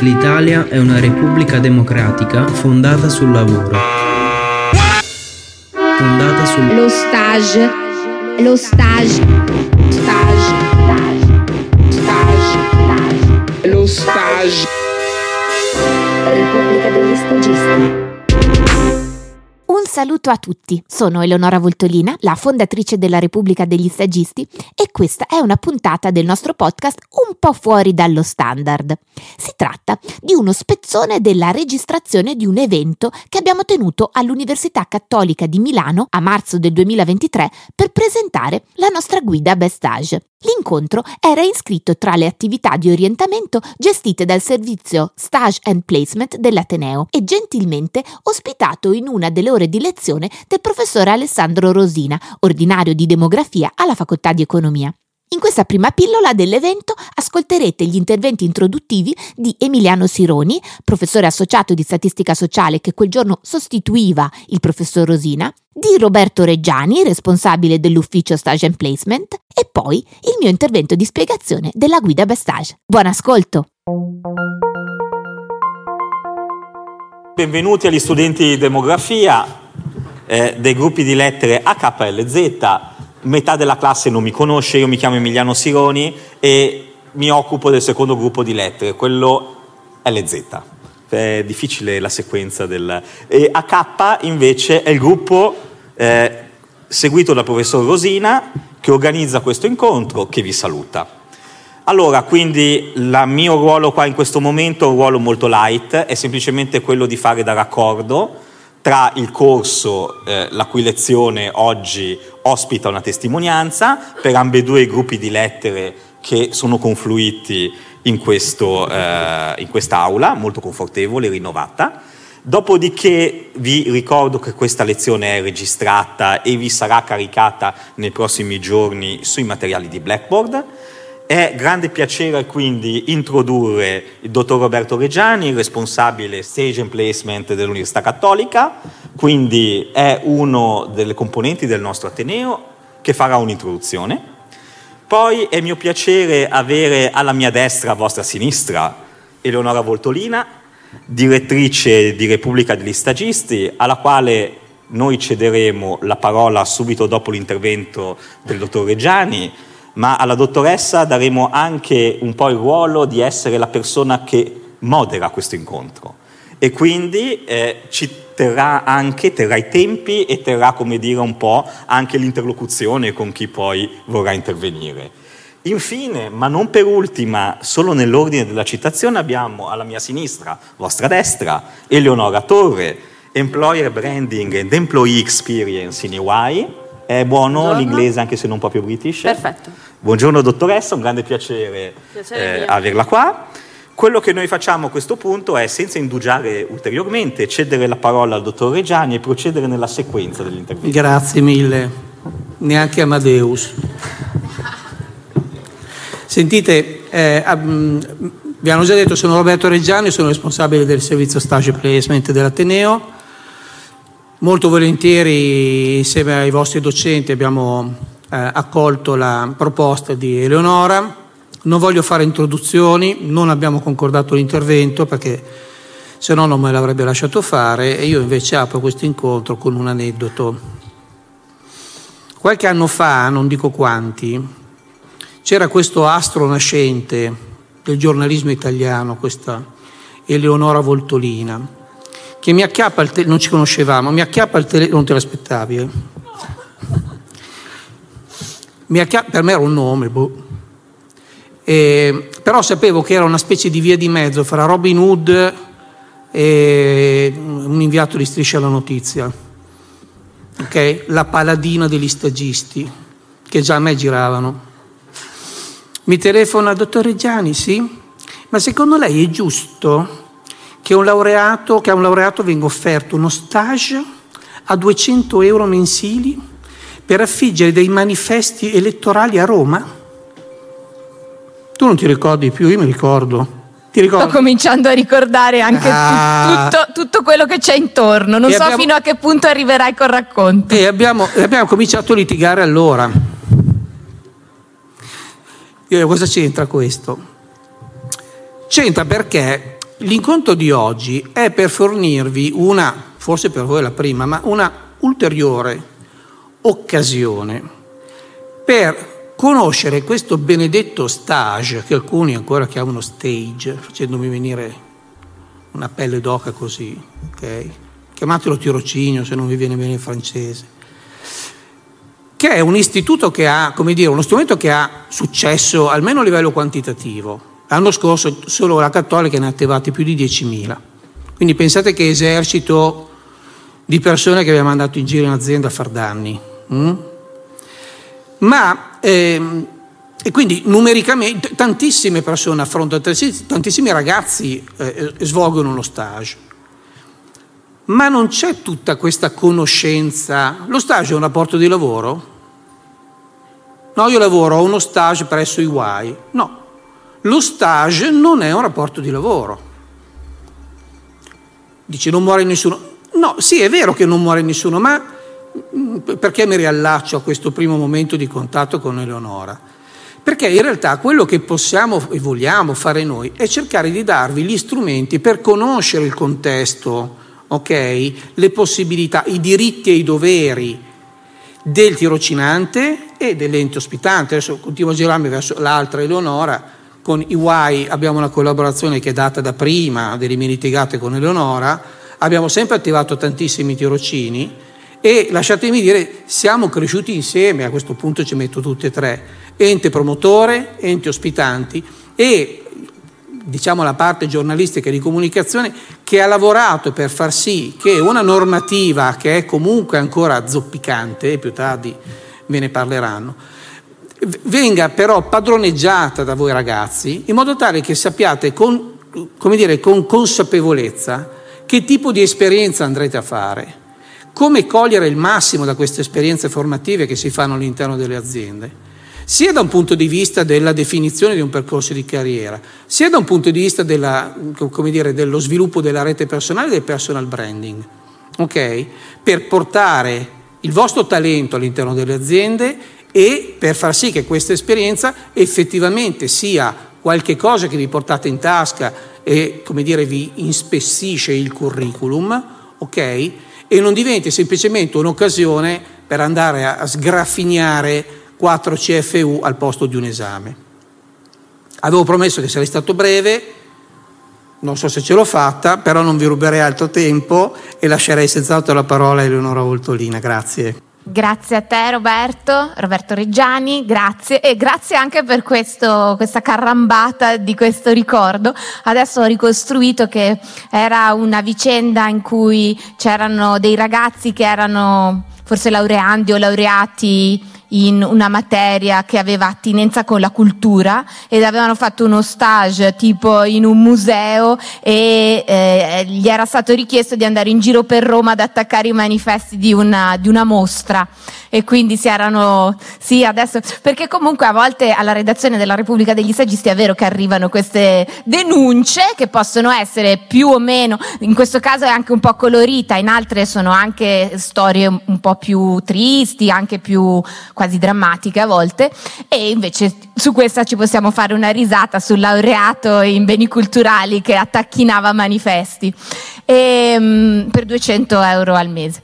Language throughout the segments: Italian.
L'Italia è una repubblica democratica fondata sul lavoro. Fondata sul Lo stage. Lo stage. Stage. Stage. Stage. Lo stage. Repubblica degli stagisti. Saluto a tutti, sono Eleonora Voltolina, la fondatrice della Repubblica degli Stagisti e questa è una puntata del nostro podcast un po' fuori dallo standard. Si tratta di uno spezzone della registrazione di un evento che abbiamo tenuto all'Università Cattolica di Milano a marzo del 2023 per presentare la nostra guida Best Age. L'incontro era iscritto tra le attività di orientamento gestite dal servizio Stage and Placement dell'Ateneo e gentilmente ospitato in una delle ore di lezione del professore Alessandro Rosina, ordinario di demografia alla Facoltà di Economia. In questa prima pillola dell'evento ascolterete gli interventi introduttivi di Emiliano Sironi, professore associato di statistica sociale che quel giorno sostituiva il professor Rosina, di Roberto Reggiani, responsabile dell'ufficio Stage and Placement, e poi il mio intervento di spiegazione della guida Best Stage. Buon ascolto! Benvenuti agli studenti di demografia eh, dei gruppi di lettere HLZ. Metà della classe non mi conosce, io mi chiamo Emiliano Sironi e mi occupo del secondo gruppo di lettere, quello LZ. È difficile la sequenza del... E AK invece è il gruppo eh, seguito dal professor Rosina che organizza questo incontro, che vi saluta. Allora, quindi il mio ruolo qua in questo momento è un ruolo molto light, è semplicemente quello di fare da raccordo tra il corso, eh, la cui lezione oggi ospita una testimonianza, per ambedue i gruppi di lettere che sono confluiti in, questo, eh, in quest'aula, molto confortevole, rinnovata. Dopodiché vi ricordo che questa lezione è registrata e vi sarà caricata nei prossimi giorni sui materiali di Blackboard. È grande piacere quindi introdurre il dottor Roberto Reggiani, responsabile Stage and Placement dell'Università Cattolica, quindi è uno delle componenti del nostro Ateneo che farà un'introduzione. Poi è mio piacere avere alla mia destra, a vostra sinistra, Eleonora Voltolina, direttrice di Repubblica degli Stagisti, alla quale noi cederemo la parola subito dopo l'intervento del dottor Reggiani, ma alla dottoressa daremo anche un po' il ruolo di essere la persona che modera questo incontro e quindi eh, ci terrà anche, terrà i tempi e terrà, come dire, un po' anche l'interlocuzione con chi poi vorrà intervenire. Infine, ma non per ultima, solo nell'ordine della citazione, abbiamo alla mia sinistra, vostra destra, Eleonora Torre, Employer Branding and Employee Experience in EY, è buono Buongiorno. l'inglese anche se non proprio british? Perfetto. Buongiorno dottoressa, un grande piacere, Piacere eh, averla qua. Quello che noi facciamo a questo punto è, senza indugiare ulteriormente, cedere la parola al dottor Reggiani e procedere nella sequenza dell'intervento. Grazie mille, neanche Amadeus. Sentite, eh, ab- vi hanno già detto, sono Roberto Reggiani, sono responsabile del servizio Stage Placement dell'Ateneo. Molto volentieri, insieme ai vostri docenti, abbiamo eh, accolto la proposta di Eleonora. Non voglio fare introduzioni, non abbiamo concordato l'intervento perché se no non me l'avrebbe lasciato fare e io invece apro questo incontro con un aneddoto. Qualche anno fa, non dico quanti, c'era questo astro nascente del giornalismo italiano, questa Eleonora Voltolina, che mi acchiappa il telefono, non ci conoscevamo, mi acchiappa il telefono, non te l'aspettavi, eh? Mi acchiappa, per me era un nome, boh. E, però sapevo che era una specie di via di mezzo fra Robin Hood e un inviato di striscia alla notizia, ok? La paladina degli stagisti, che già a me giravano. Mi telefona, dottor Reggiani, sì? Ma secondo lei è giusto che, un laureato, che a un laureato venga offerto uno stage a 200 euro mensili per affiggere dei manifesti elettorali a Roma? Tu non ti ricordi più, io mi ricordo. Ti Sto cominciando a ricordare anche Ah. tutto, tutto quello che c'è intorno. Non E so abbiamo- fino a che punto arriverai col racconto. E abbiamo, e abbiamo cominciato a litigare allora. Io, cosa c'entra questo? C'entra perché l'incontro di oggi è per fornirvi una, forse per voi la prima, ma una ulteriore occasione per conoscere questo benedetto stage, che alcuni ancora chiamano stage, facendomi venire una pelle d'oca così, ok? Chiamatelo tirocinio se non vi viene bene il francese che è un istituto che ha, come dire, uno strumento che ha successo almeno a livello quantitativo. L'anno scorso solo la Cattolica ne ha attivati più di 10.000. Quindi pensate che esercito di persone che abbiamo mandato in giro in azienda a far danni. Mm? Ma, ehm, e quindi numericamente tantissime persone affrontano, tantissimi ragazzi eh, svolgono uno stage. Ma non c'è tutta questa conoscenza. Lo stage è un rapporto di lavoro? No, io lavoro, ho uno stage presso i UAI. No, lo stage non è un rapporto di lavoro. Dice non muore nessuno. No, sì, è vero che non muore nessuno, ma mm, perché mi riallaccio a questo primo momento di contatto con Eleonora? Perché in realtà quello che possiamo e vogliamo fare noi è cercare di darvi gli strumenti per conoscere il contesto, ok? Le possibilità, i diritti e i doveri del tirocinante e dell'ente ospitante. Adesso continuo a girarmi verso l'altra Eleonora. Con UAI abbiamo una collaborazione che è data da prima delle mie litigate con Eleonora. Abbiamo sempre attivato tantissimi tirocini e lasciatemi dire, siamo cresciuti insieme, a questo punto ci metto tutte e tre, ente promotore, ente ospitanti e diciamo la parte giornalistica e di comunicazione che ha lavorato per far sì che una normativa che è comunque ancora zoppicante, e più tardi ve ne parleranno, venga però padroneggiata da voi ragazzi in modo tale che sappiate con, dire, con consapevolezza che tipo di esperienza andrete a fare, come cogliere il massimo da queste esperienze formative che si fanno all'interno delle aziende sia da un punto di vista della definizione di un percorso di carriera, sia da un punto di vista della, dire, dello sviluppo della rete personale e del personal branding, okay? per portare il vostro talento all'interno delle aziende e per far sì che questa esperienza effettivamente sia qualche cosa che vi portate in tasca e come dire, vi inspessisce il curriculum, ok? E non diventi semplicemente un'occasione per andare a sgraffignare 4 CFU al posto di un esame. Avevo promesso che sarei stato breve, non so se ce l'ho fatta, però non vi ruberei altro tempo e lascerei senz'altro la parola a Eleonora Voltolina. Grazie. Grazie a te Roberto, Roberto Reggiani, grazie e grazie anche per questo, questa carrambata di questo ricordo. Adesso ho ricostruito che era una vicenda in cui c'erano dei ragazzi che erano forse laureandi o laureati in una materia che aveva attinenza con la cultura ed avevano fatto uno stage tipo in un museo e eh, gli era stato richiesto di andare in giro per Roma ad attaccare i manifesti di una, di una mostra. E quindi si erano, sì adesso, perché comunque a volte alla redazione della Repubblica degli Saggisti è vero che arrivano queste denunce che possono essere più o meno, in questo caso è anche un po' colorita, in altre sono anche storie un po' più tristi, anche più drammatiche a volte e invece su questa ci possiamo fare una risata sul laureato in beni culturali che attacchinava manifesti e, um, per 200 euro al mese.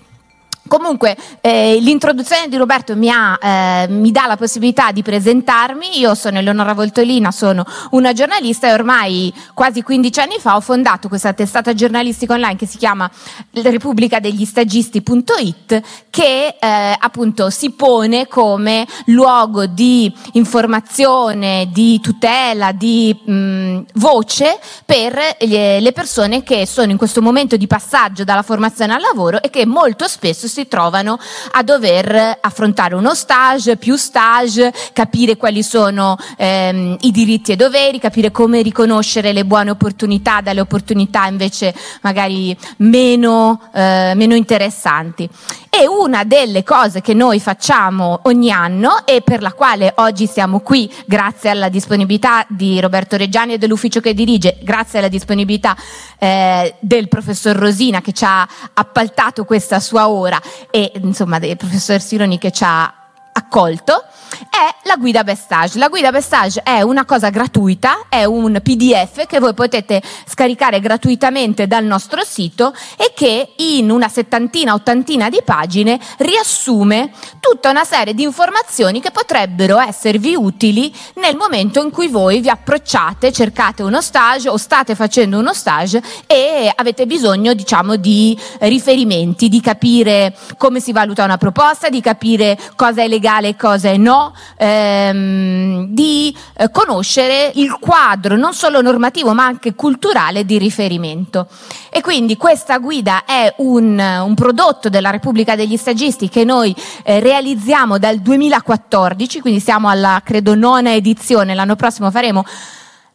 Comunque eh, l'introduzione di Roberto mi, ha, eh, mi, dà la possibilità di presentarmi, io sono Eleonora Voltolina, sono una giornalista e ormai quasi 15 anni fa ho fondato questa testata giornalistica online che si chiama Repubblica degli Stagisti.it che eh, appunto si pone come luogo di informazione, di tutela, di mh, voce per le persone che sono in questo momento di passaggio dalla formazione al lavoro e che molto spesso si si trovano a dover affrontare uno stage, più stage, capire quali sono ehm, i diritti e doveri, capire come riconoscere le buone opportunità dalle opportunità invece magari meno, eh, meno interessanti. E una delle cose che noi facciamo ogni anno e per la quale oggi siamo qui, grazie alla disponibilità di Roberto Reggiani e dell'ufficio che dirige, grazie alla disponibilità eh, del professor Rosina che ci ha appaltato questa sua ora e insomma del professor Sironi che ci ha accolto è la guida Bestage. La guida Bestage è una cosa gratuita, è un PDF che voi potete scaricare gratuitamente dal nostro sito e che in una settantina, ottantina di pagine riassume tutta una serie di informazioni che potrebbero esservi utili nel momento in cui voi vi approcciate, cercate uno stage o state facendo uno stage e avete bisogno, diciamo, di riferimenti, di capire come si valuta una proposta, di capire cosa è legale e cosa no, ehm, di eh, conoscere il quadro non solo normativo ma anche culturale di riferimento. E quindi questa guida è un, un prodotto della Repubblica degli Stagisti che noi eh, realizziamo dal 2014, quindi siamo alla credo nona edizione, l'anno prossimo faremo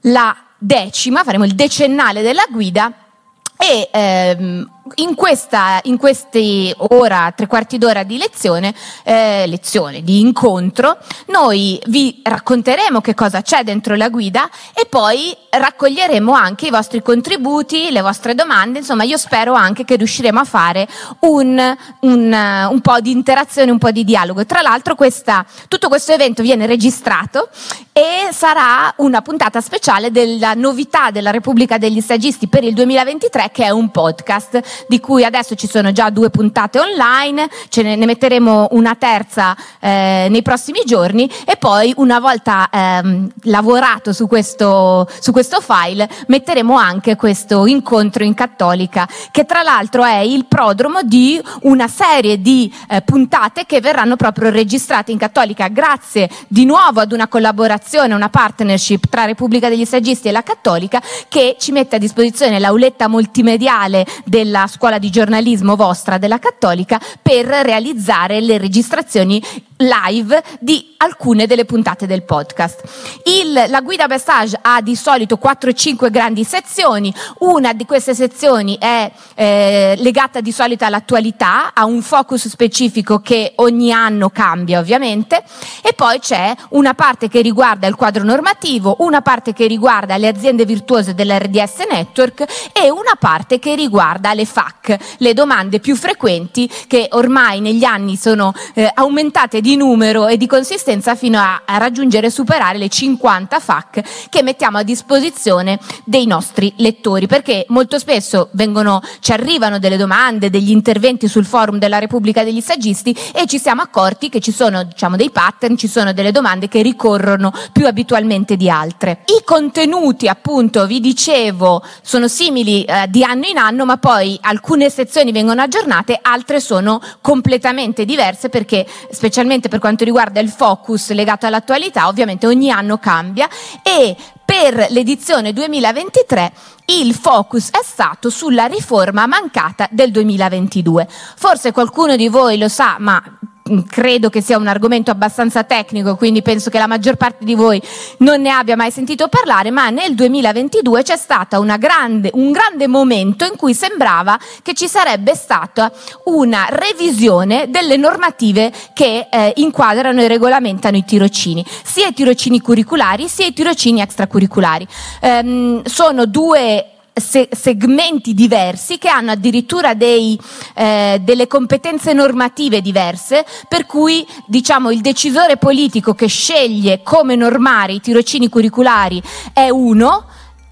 la decima, faremo il decennale della guida e ehm, in, questa, in questi ora, tre quarti d'ora di lezione, eh, lezione, di incontro, noi vi racconteremo che cosa c'è dentro la guida e poi raccoglieremo anche i vostri contributi, le vostre domande, insomma io spero anche che riusciremo a fare un, un, un po' di interazione, un po' di dialogo. Tra l'altro questa, tutto questo evento viene registrato e sarà una puntata speciale della novità della Repubblica degli Stagisti per il 2023 che è un podcast di cui adesso ci sono già due puntate online, ce ne, metteremo una terza eh, nei prossimi giorni e poi una volta ehm, lavorato su questo, su questo file metteremo anche questo incontro in cattolica che tra l'altro è il prodromo di una serie di eh, puntate che verranno proprio registrate in cattolica. Grazie di nuovo ad una collaborazione, una partnership tra Repubblica degli Saggisti e la Cattolica che ci mette a disposizione l'auletta multimediale della scuola di giornalismo vostra della Cattolica per realizzare le registrazioni live di alcune delle puntate del podcast. Il, la guida Bestage ha di solito 4-5 grandi sezioni, una di queste sezioni è eh, legata di solito all'attualità, ha un focus specifico che ogni anno cambia ovviamente e poi c'è una parte che riguarda il quadro normativo, una parte che riguarda le aziende virtuose dell'RDS Network e una parte che riguarda le FAC, le domande più frequenti che ormai negli anni sono eh, aumentate di numero e di consistenza fino a, a raggiungere e superare le 50 FAC che mettiamo a disposizione dei nostri lettori, perché molto spesso vengono, ci arrivano delle domande, degli interventi sul forum della Repubblica degli Saggisti e ci siamo accorti che ci sono diciamo, dei pattern, ci sono delle domande che ricorrono più abitualmente di altre. I contenuti, appunto, vi dicevo, sono simili eh, di anno in anno, ma poi alcune sezioni vengono aggiornate, altre sono completamente diverse perché, specialmente per quanto riguarda il focus legato all'attualità, ovviamente ogni anno cambia e per l'edizione 2023 il focus è stato sulla riforma mancata del 2022. Forse qualcuno di voi lo sa, ma credo che sia un argomento abbastanza tecnico, quindi penso che la maggior parte di voi non ne abbia mai sentito parlare, ma nel 2022 c'è stato grande, un grande momento in cui sembrava che ci sarebbe stata una revisione delle normative che eh, inquadrano e regolamentano i tirocini, sia i tirocini curriculari sia i tirocini extracurriculari. Ehm, sono due se- segmenti diversi che hanno addirittura dei, eh, delle competenze normative diverse, per cui diciamo il decisore politico che sceglie come normare i tirocini curriculari è uno,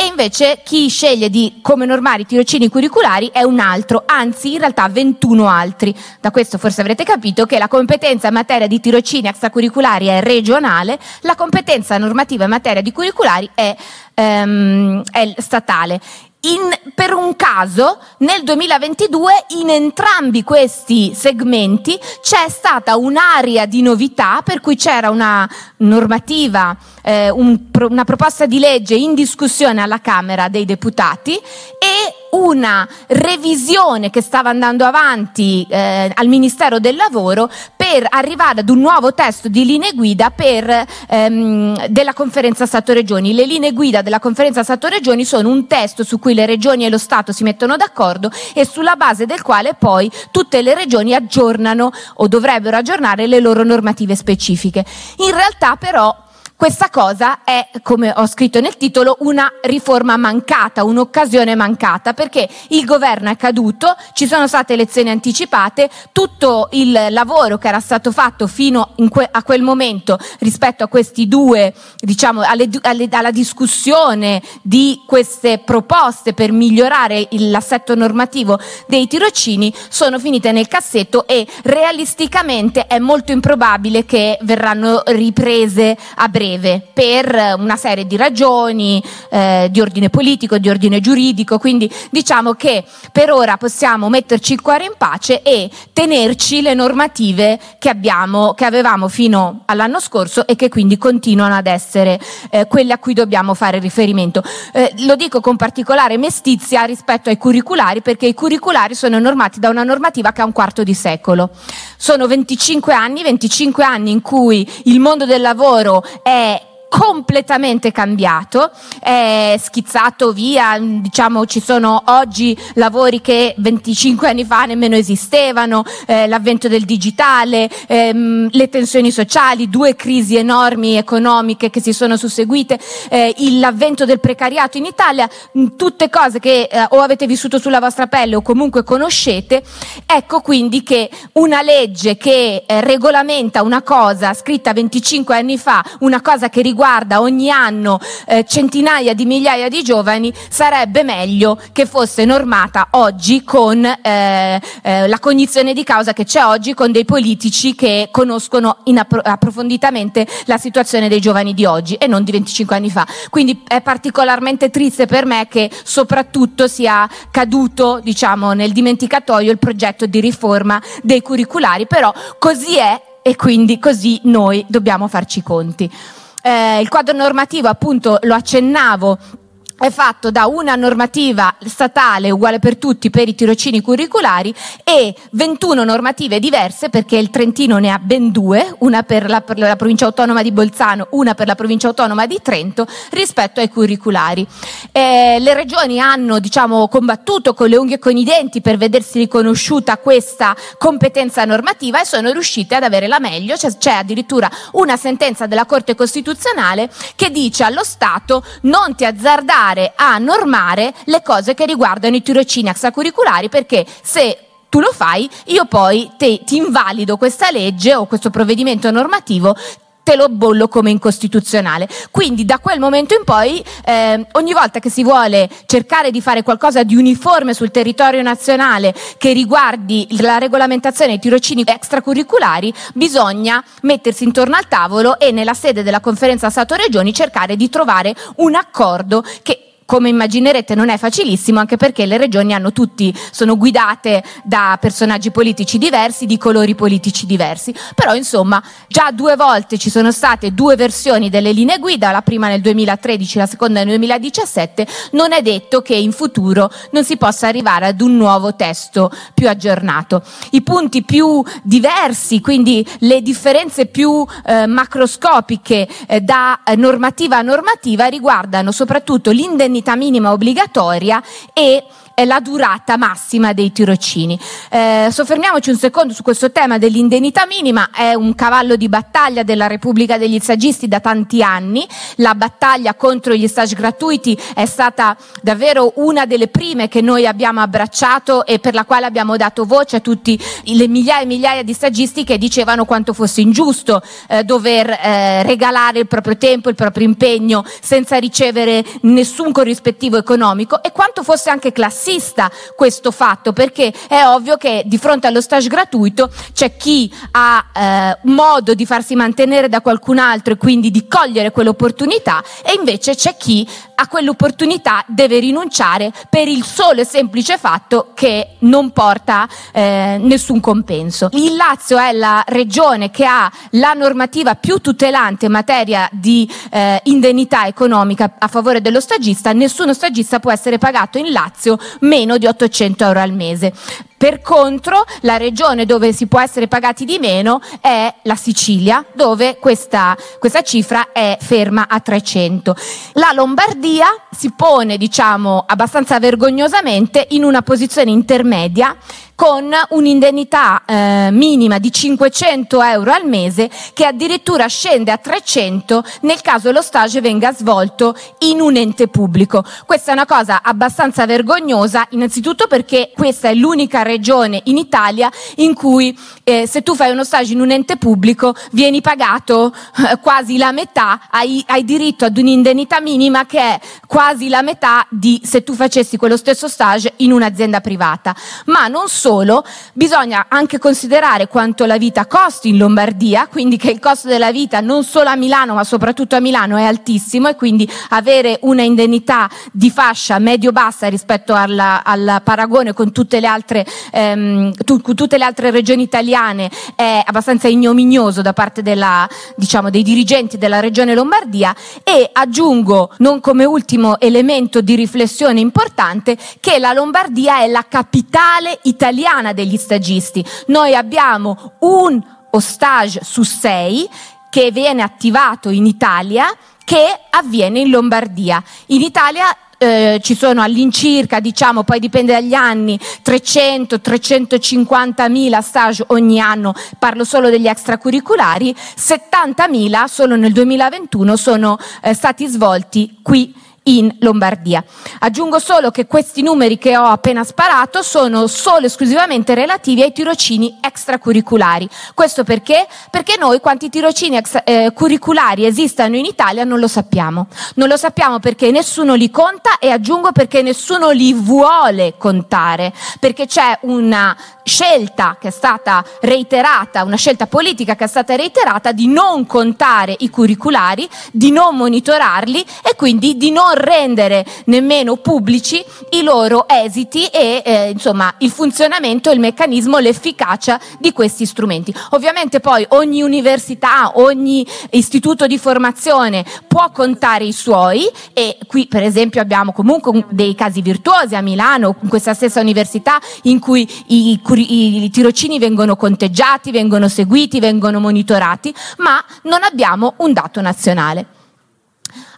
e invece chi sceglie di come normare i tirocini curriculari è un altro, anzi in realtà 21 altri. Da questo forse avrete capito che la competenza in materia di tirocini extracurriculari è regionale, la competenza normativa in materia di curriculari è, ehm, è statale. In, per un caso, nel 2022, in entrambi questi segmenti c'è stata un'area di novità, per cui c'era una normativa, eh, un, una proposta di legge in discussione alla Camera dei Deputati e una revisione che stava andando avanti eh, al Ministero del Lavoro per arrivare ad un nuovo testo di linee guida per, ehm, della conferenza Stato-Regioni. Le linee guida della conferenza Stato-Regioni sono un testo su cui le regioni e lo Stato si mettono d'accordo e sulla base del quale poi tutte le regioni aggiornano o dovrebbero aggiornare le loro normative specifiche. In realtà però questa cosa è, come ho scritto nel titolo, una riforma mancata, un'occasione mancata, perché il governo è caduto, ci sono state elezioni anticipate, tutto il lavoro che era stato fatto fino que- a quel momento rispetto a questi due, diciamo, alle, alle, alla discussione di queste proposte per migliorare il, l'assetto normativo dei tirocini sono finite nel cassetto e realisticamente è molto improbabile che verranno riprese a breve per una serie di ragioni eh, di ordine politico, di ordine giuridico, quindi diciamo che per ora possiamo metterci il cuore in pace e tenerci le normative che, abbiamo, che avevamo fino all'anno scorso e che quindi continuano ad essere eh, quelle a cui dobbiamo fare riferimento. Eh, lo dico con particolare mestizia rispetto ai curriculari perché i curriculari sono normati da una normativa che ha un quarto di secolo. Sono 25 anni, 25 anni in cui il mondo del lavoro è But completamente cambiato, è schizzato via, diciamo ci sono oggi lavori che 25 anni fa nemmeno esistevano, eh, l'avvento del digitale, ehm, le tensioni sociali, due crisi enormi economiche che si sono susseguite, eh, l'avvento del precariato in Italia, tutte cose che eh, o avete vissuto sulla vostra pelle o comunque conoscete, ecco quindi che una legge che eh, regolamenta una cosa scritta 25 anni fa, una cosa che riguarda riguarda ogni anno eh, centinaia di migliaia di giovani, sarebbe meglio che fosse normata oggi con eh, eh, la cognizione di causa che c'è oggi con dei politici che conoscono appro- approfonditamente la situazione dei giovani di oggi e non di 25 anni fa. Quindi è particolarmente triste per me che soprattutto sia caduto, diciamo, nel dimenticatoio il progetto di riforma dei curriculari, però così è e quindi così noi dobbiamo farci i conti. Eh, il quadro normativo, appunto, lo accennavo, è fatto da una normativa statale uguale per tutti per i tirocini curriculari e 21 normative diverse perché il Trentino ne ha ben due, una per la, per la, provincia autonoma di Bolzano, una per la provincia autonoma di Trento rispetto ai curriculari. Eh, le regioni hanno diciamo, combattuto con le unghie e con i denti per vedersi riconosciuta questa competenza normativa e sono riuscite ad avere la meglio, c'è, c'è addirittura una sentenza della Corte Costituzionale che dice allo Stato non ti azzardare andare a normare le cose che riguardano i tirocini extracurriculari perché se tu lo fai, io poi te, ti invalido questa legge o questo provvedimento normativo te lo bollo come incostituzionale. Quindi da quel momento in poi eh, ogni volta che si vuole cercare di fare qualcosa di uniforme sul territorio nazionale che riguardi la regolamentazione dei tirocini extracurriculari, bisogna mettersi intorno al tavolo e nella sede della conferenza Stato-Regioni cercare di trovare un accordo che come immaginerete non è facilissimo anche perché le regioni hanno tutti, sono guidate da personaggi politici diversi, di colori politici diversi, però insomma già due volte ci sono state due versioni delle linee guida, la prima nel 2013, la seconda nel 2017, non è detto che in futuro non si possa arrivare ad un nuovo testo più aggiornato. I punti più diversi, quindi le differenze più eh, macroscopiche eh, da normativa a normativa riguardano soprattutto l'indennità l'indennità minima obbligatoria e la durata massima dei tirocini. Eh, soffermiamoci un secondo su questo tema dell'indennità minima, è un cavallo di battaglia della Repubblica degli Stagisti da tanti anni, la battaglia contro gli stage gratuiti è stata davvero una delle prime che noi abbiamo abbracciato e per la quale abbiamo dato voce a tutti le migliaia e migliaia di stagisti che dicevano quanto fosse ingiusto eh, dover eh, regalare il proprio tempo, il proprio impegno senza ricevere nessun corrispettivo economico e quanto fosse anche classico classista questo fatto, perché è ovvio che di fronte allo stage gratuito c'è chi ha eh, modo di farsi mantenere da qualcun altro e quindi di cogliere quell'opportunità e invece c'è chi a quell'opportunità deve rinunciare per il solo e semplice fatto che non porta eh, nessun compenso. Il Lazio è la regione che ha la normativa più tutelante in materia di eh, indennità economica a favore dello stagista, nessuno stagista può essere pagato in Lazio meno di 800 euro al mese. Per contro, la regione dove si può essere pagati di meno è la Sicilia, dove questa, questa cifra è ferma a 300. La Lombardia si pone, diciamo, abbastanza vergognosamente in una posizione intermedia con un'indennità eh, minima di 500 euro al mese che addirittura scende a 300 nel caso lo stage venga svolto in un ente pubblico. Questa è una cosa abbastanza vergognosa, innanzitutto perché questa è l'unica regione in Italia in cui eh, se tu fai uno stage in un ente pubblico vieni pagato eh, quasi la metà, hai, hai diritto ad un'indennità minima che è quasi la metà di se tu facessi quello stesso stage in un'azienda privata. Ma non bisogna anche considerare quanto la vita costi in Lombardia, quindi che il costo della vita non solo a Milano ma soprattutto a Milano è altissimo e quindi avere una indennità di fascia medio-bassa rispetto al paragone con tutte le altre, ehm, tu, tutte le altre regioni italiane è abbastanza ignominioso da parte della, diciamo, dei dirigenti della regione Lombardia e aggiungo non come ultimo elemento di riflessione importante che la Lombardia è la capitale italiana degli stagisti. Noi abbiamo un ostage su sei che viene attivato in Italia che avviene in Lombardia. In Italia eh, ci sono all'incirca, diciamo, poi dipende dagli anni, 300-350 mila stage ogni anno, parlo solo degli extracurriculari, 70 mila solo nel 2021 sono eh, stati svolti qui in Lombardia. Aggiungo solo che questi numeri che ho appena sparato sono solo esclusivamente relativi ai tirocini extracurriculari. Questo perché? Perché noi quanti tirocini extra, eh, curriculari esistano in Italia non lo sappiamo. Non lo sappiamo perché nessuno li conta e aggiungo perché nessuno li vuole contare, perché c'è una scelta che è stata reiterata, una scelta politica che è stata reiterata di non contare i curriculari, di non monitorarli e quindi di non rendere nemmeno pubblici i loro esiti e eh, insomma il funzionamento, il meccanismo, l'efficacia di questi strumenti. Ovviamente poi ogni università, ogni istituto di formazione può contare i suoi e qui per esempio abbiamo comunque dei casi virtuosi a Milano, in questa stessa università in cui i, i, i tirocini vengono conteggiati, vengono seguiti, vengono monitorati, ma non abbiamo un dato nazionale.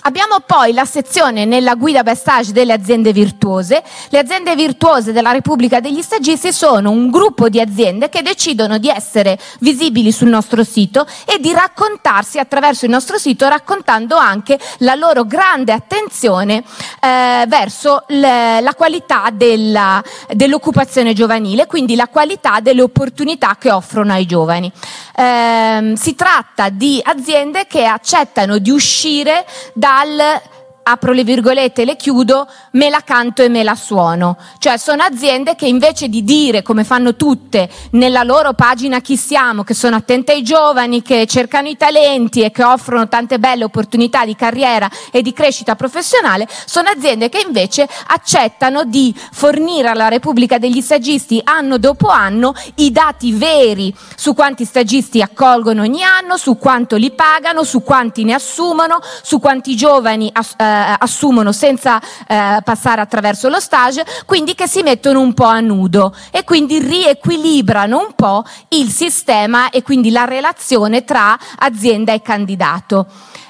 Abbiamo poi la sezione nella guida bestage delle aziende virtuose. Le aziende virtuose della Repubblica degli Stagisti sono un gruppo di aziende che decidono di essere visibili sul nostro sito e di raccontarsi attraverso il nostro sito, raccontando anche la loro grande attenzione eh, verso le, la qualità della, dell'occupazione giovanile, quindi la qualità delle opportunità che offrono ai giovani. Eh, si tratta di aziende che accettano di uscire da dal apro le virgolette e le chiudo, me la canto e me la suono. Cioè sono aziende che invece di dire, come fanno tutte, nella loro pagina chi siamo, che sono attente ai giovani, che cercano i talenti e che offrono tante belle opportunità di carriera e di crescita professionale, sono aziende che invece accettano di fornire alla Repubblica degli Stagisti anno dopo anno i dati veri su quanti stagisti accolgono ogni anno, su quanto li pagano, su quanti ne assumono, su quanti giovani eh, eh, assumono senza eh, passare attraverso lo stage, quindi che si mettono un po' a nudo e quindi riequilibrano un po' il sistema e quindi la relazione tra azienda e candidato.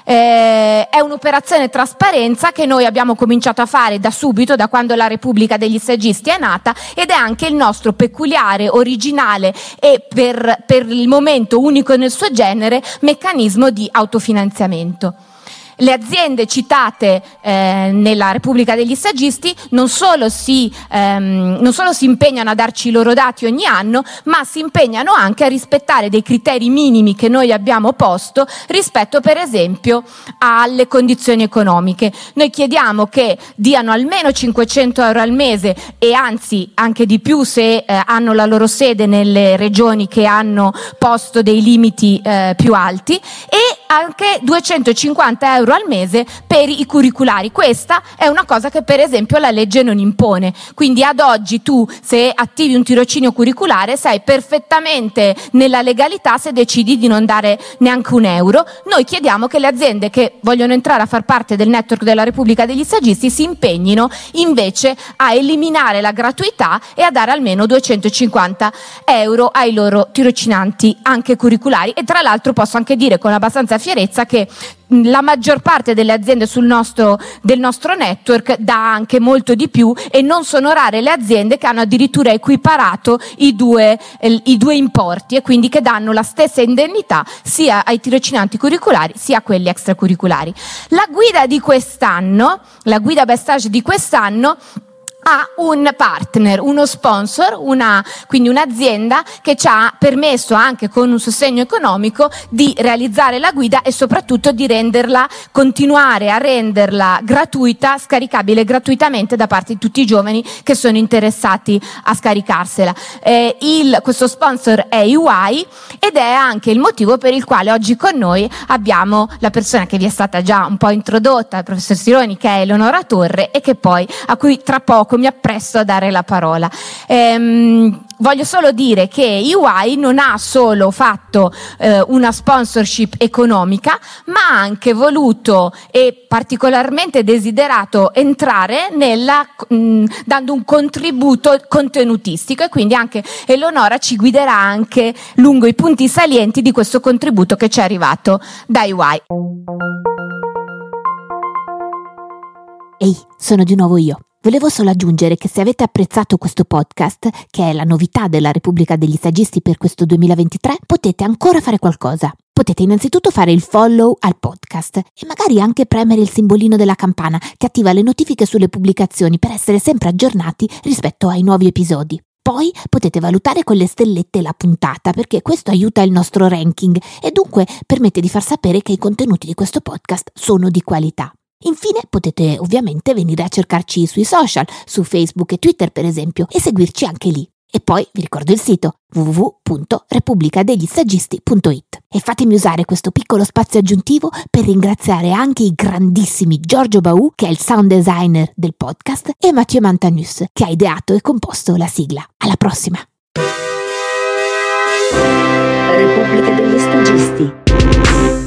Eh, è un'operazione trasparenza che noi abbiamo cominciato a fare da subito, da quando la Repubblica degli Stagisti è nata ed è anche il nostro peculiare, originale e per, per il momento unico nel suo genere meccanismo di autofinanziamento. Le aziende citate eh, nella Repubblica degli Stagisti non solo, si, ehm, non solo si impegnano a darci i loro dati ogni anno, ma si impegnano anche a rispettare dei criteri minimi che noi abbiamo posto rispetto per esempio alle condizioni economiche. Noi chiediamo che diano almeno 500 euro al mese e anzi anche di più se eh, hanno la loro sede nelle regioni che hanno posto dei limiti eh, più alti e anche 250 euro al mese per i curriculari. Questa è una cosa che per esempio la legge non impone. Quindi ad oggi tu se attivi un tirocinio curriculare sei perfettamente nella legalità se decidi di non dare neanche un euro. Noi chiediamo che le aziende che vogliono entrare a far parte del network della Repubblica degli Stagisti si impegnino invece a eliminare la gratuità e a dare almeno 250 euro ai loro tirocinanti anche curriculari. E tra l'altro posso anche dire con abbastanza fierezza che la maggior parte delle aziende sul nostro, del nostro network dà anche molto di più e non sono rare le aziende che hanno addirittura equiparato i due, eh, i due importi e quindi che danno la stessa indennità sia ai tirocinanti curriculari sia a quelli extracurriculari. La guida di quest'anno, la guida Bestage di quest'anno ha un partner, uno sponsor, una, quindi un'azienda che ci ha permesso anche con un sostegno economico di realizzare la guida e soprattutto di renderla, continuare a renderla gratuita, scaricabile gratuitamente da parte di tutti i giovani che sono interessati a scaricarsela. Eh, il, questo sponsor è UI ed è anche il motivo per il quale oggi con noi abbiamo la persona che vi è stata già un po' introdotta, il professor Sironi, che è Eleonora Torre e che poi, a cui tra poco mi appresto a dare la parola. Ehm, voglio solo dire che EY non ha solo fatto eh, una sponsorship economica, ma ha anche voluto e particolarmente desiderato entrare nella, mh, dando un contributo contenutistico e quindi anche Eleonora ci guiderà anche lungo i punti salienti di questo contributo che ci è arrivato da EY. Ehi, sono di nuovo io. Volevo solo aggiungere che se avete apprezzato questo podcast, che è la novità della Repubblica degli Saggisti per questo 2023, potete ancora fare qualcosa. Potete innanzitutto fare il follow al podcast e magari anche premere il simbolino della campana che attiva le notifiche sulle pubblicazioni per essere sempre aggiornati rispetto ai nuovi episodi. Poi potete valutare con le stellette la puntata perché questo aiuta il nostro ranking e dunque permette di far sapere che i contenuti di questo podcast sono di qualità. Infine potete ovviamente venire a cercarci sui social, su Facebook e Twitter per esempio, e seguirci anche lì. E poi vi ricordo il sito www.repubblicadeglisagisti.it e fatemi usare questo piccolo spazio aggiuntivo per ringraziare anche i grandissimi Giorgio Bau, che è il sound designer del podcast, e Mathieu Mantanus, che ha ideato e composto la sigla. Alla prossima! Repubblica degli Stagisti.